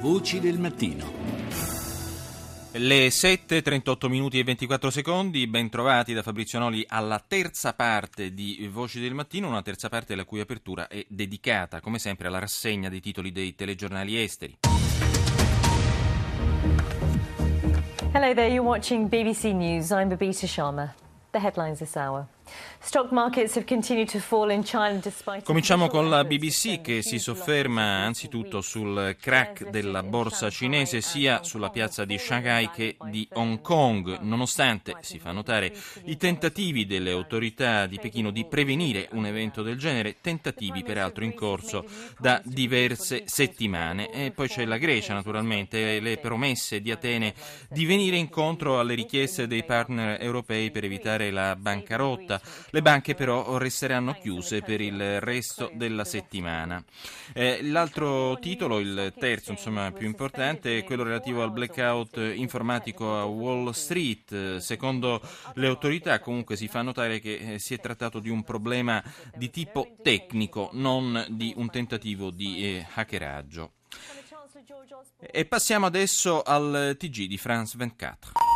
Voci del mattino. Le 7, 38 minuti e 24 secondi, ben trovati da Fabrizio Noli alla terza parte di Voci del Mattino, una terza parte la cui apertura è dedicata, come sempre, alla rassegna dei titoli dei telegiornali esteri. Hello there, you're watching BBC News. I'm Babita Sharma. The headlines this hour. Cominciamo con la BBC che si sofferma anzitutto sul crack della borsa cinese sia sulla piazza di Shanghai che di Hong Kong, nonostante si fa notare i tentativi delle autorità di Pechino di prevenire un evento del genere, tentativi peraltro in corso da diverse settimane. E poi c'è la Grecia naturalmente, le promesse di Atene di venire incontro alle richieste dei partner europei per evitare la bancarotta le banche però resteranno chiuse per il resto della settimana. Eh, l'altro titolo, il terzo insomma più importante, è quello relativo al blackout informatico a Wall Street. Secondo le autorità comunque si fa notare che eh, si è trattato di un problema di tipo tecnico, non di un tentativo di eh, hackeraggio. E passiamo adesso al TG di France 24.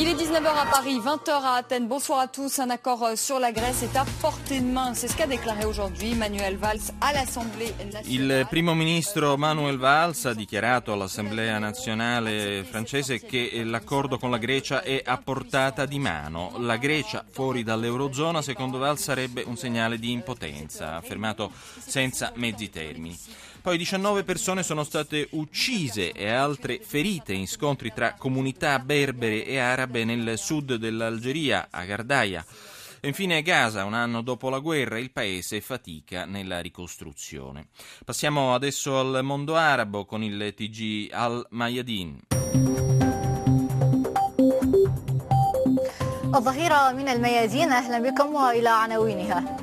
Il est 19h à Paris, 20h à Athènes. Bonsoir à tous. Un accord euh, sur la Grèce est à portée de main. C'est ce qu'a déclaré aujourd'hui Manuel Valls à l'Assemblée Il primo ministro Manuel Valls ha dichiarato all'Assemblea nazionale francese che l'accordo con la Grecia è a portata di mano. La Grecia fuori dall'Eurozona, secondo Valls, sarebbe un segnale di impotenza, affermato senza mezzi termini. Poi 19 persone sono state uccise e altre ferite in scontri tra comunità berbere e arabe nel sud dell'Algeria, a Gardaia. Infine Gaza, un anno dopo la guerra, il paese fatica nella ricostruzione. Passiamo adesso al mondo arabo con il TG Al-Mayadin. الظهيرة من الميادين أهلا بكم وإلى عناوينها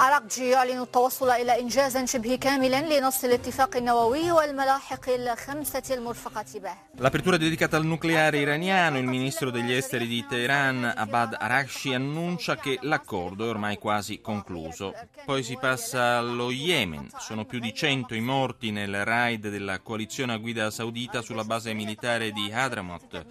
عراقجي يعلن التوصل إلى إنجاز شبه كامل لنص الاتفاق النووي والملاحق الخمسة المرفقة به L'apertura dedicata al nucleare iraniano, il ministro degli esteri di Teheran, Abad Arakshi, annuncia che l'accordo è ormai quasi concluso. Poi si passa allo Yemen, sono più di 100 i morti nel raid della coalizione a guida saudita sulla base militare di Hadramaut.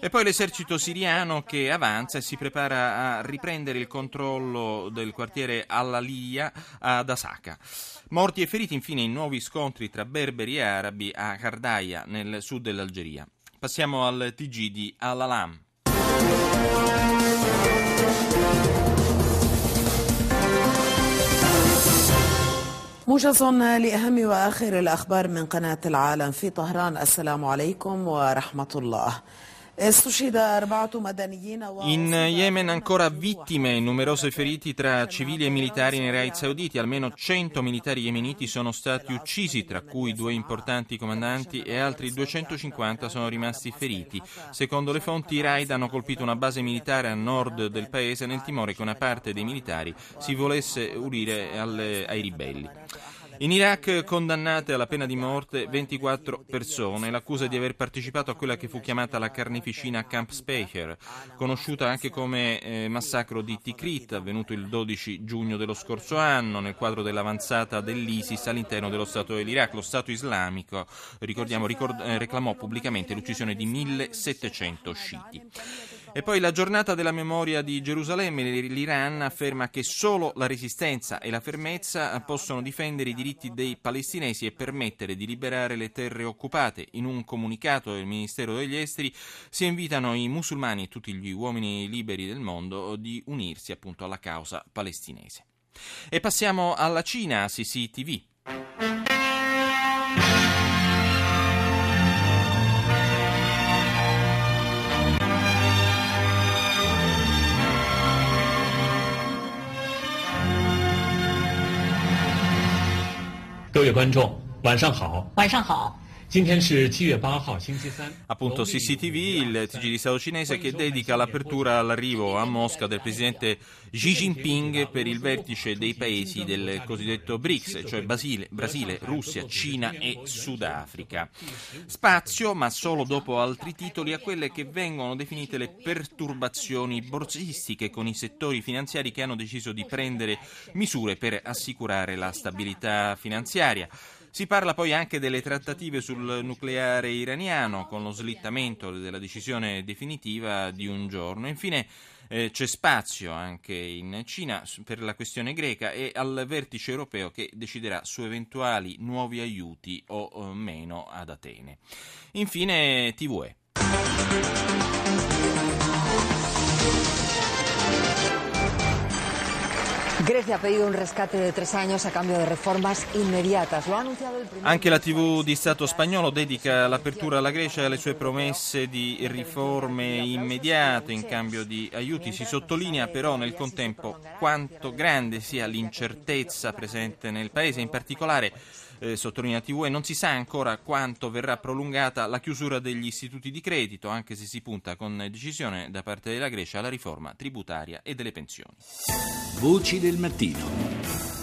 E poi l'esercito siriano che avanza e si prepara a riprendere il controllo del quartiere Al-Aliyah ad Asaka. Morti e feriti infine in nuovi scontri tra berberi e arabi a Kardaia, nel sud dell'Algeria. Passiamo al TG di Al-Alam. موجز لأهم وآخر الأخبار من قناة العالم في طهران السلام عليكم ورحمة الله in Yemen ancora vittime e numerose feriti tra civili e militari nei raid sauditi. Almeno 100 militari yemeniti sono stati uccisi, tra cui due importanti comandanti e altri 250 sono rimasti feriti. Secondo le fonti, i raid hanno colpito una base militare a nord del paese nel timore che una parte dei militari si volesse unire alle, ai ribelli. In Iraq condannate alla pena di morte 24 persone, l'accusa di aver partecipato a quella che fu chiamata la carneficina Camp Speicher, conosciuta anche come eh, massacro di Tikrit, avvenuto il 12 giugno dello scorso anno nel quadro dell'avanzata dell'ISIS all'interno dello Stato dell'Iraq. Lo Stato islamico, ricordiamo, ricord- eh, reclamò pubblicamente l'uccisione di 1700 sciiti. E poi la giornata della memoria di Gerusalemme, l'Iran afferma che solo la resistenza e la fermezza possono difendere i diritti dei palestinesi e permettere di liberare le terre occupate. In un comunicato del Ministero degli Esteri si invitano i musulmani e tutti gli uomini liberi del mondo di unirsi appunto alla causa palestinese. E passiamo alla Cina, CCTV. 各位观众，晚上好。晚上好。Appunto CCTV, il TG di Stato cinese che dedica l'apertura all'arrivo a Mosca del presidente Xi Jinping per il vertice dei paesi del cosiddetto BRICS, cioè Basile, Brasile, Russia, Cina e Sudafrica. Spazio, ma solo dopo altri titoli, a quelle che vengono definite le perturbazioni borsistiche con i settori finanziari che hanno deciso di prendere misure per assicurare la stabilità finanziaria. Si parla poi anche delle trattative sul nucleare iraniano con lo slittamento della decisione definitiva di un giorno. Infine eh, c'è spazio anche in Cina per la questione greca e al vertice europeo che deciderà su eventuali nuovi aiuti o eh, meno ad Atene. Infine TVE. Grecia ha pedido un rescate de tres años a cambio de reformas inmediatas. Lo ha anunciado el primer Anche la TV di Stato spagnolo dedica l'apertura alla Grecia e alle sue promesse di riforme immediate in cambio di aiuti. Si sottolinea però nel contempo quanto grande sia l'incertezza presente nel paese, in particolare eh, sottolinea TVE, non si sa ancora quanto verrà prolungata la chiusura degli istituti di credito, anche se si punta con decisione da parte della Grecia alla riforma tributaria e delle pensioni. Voci del mattino.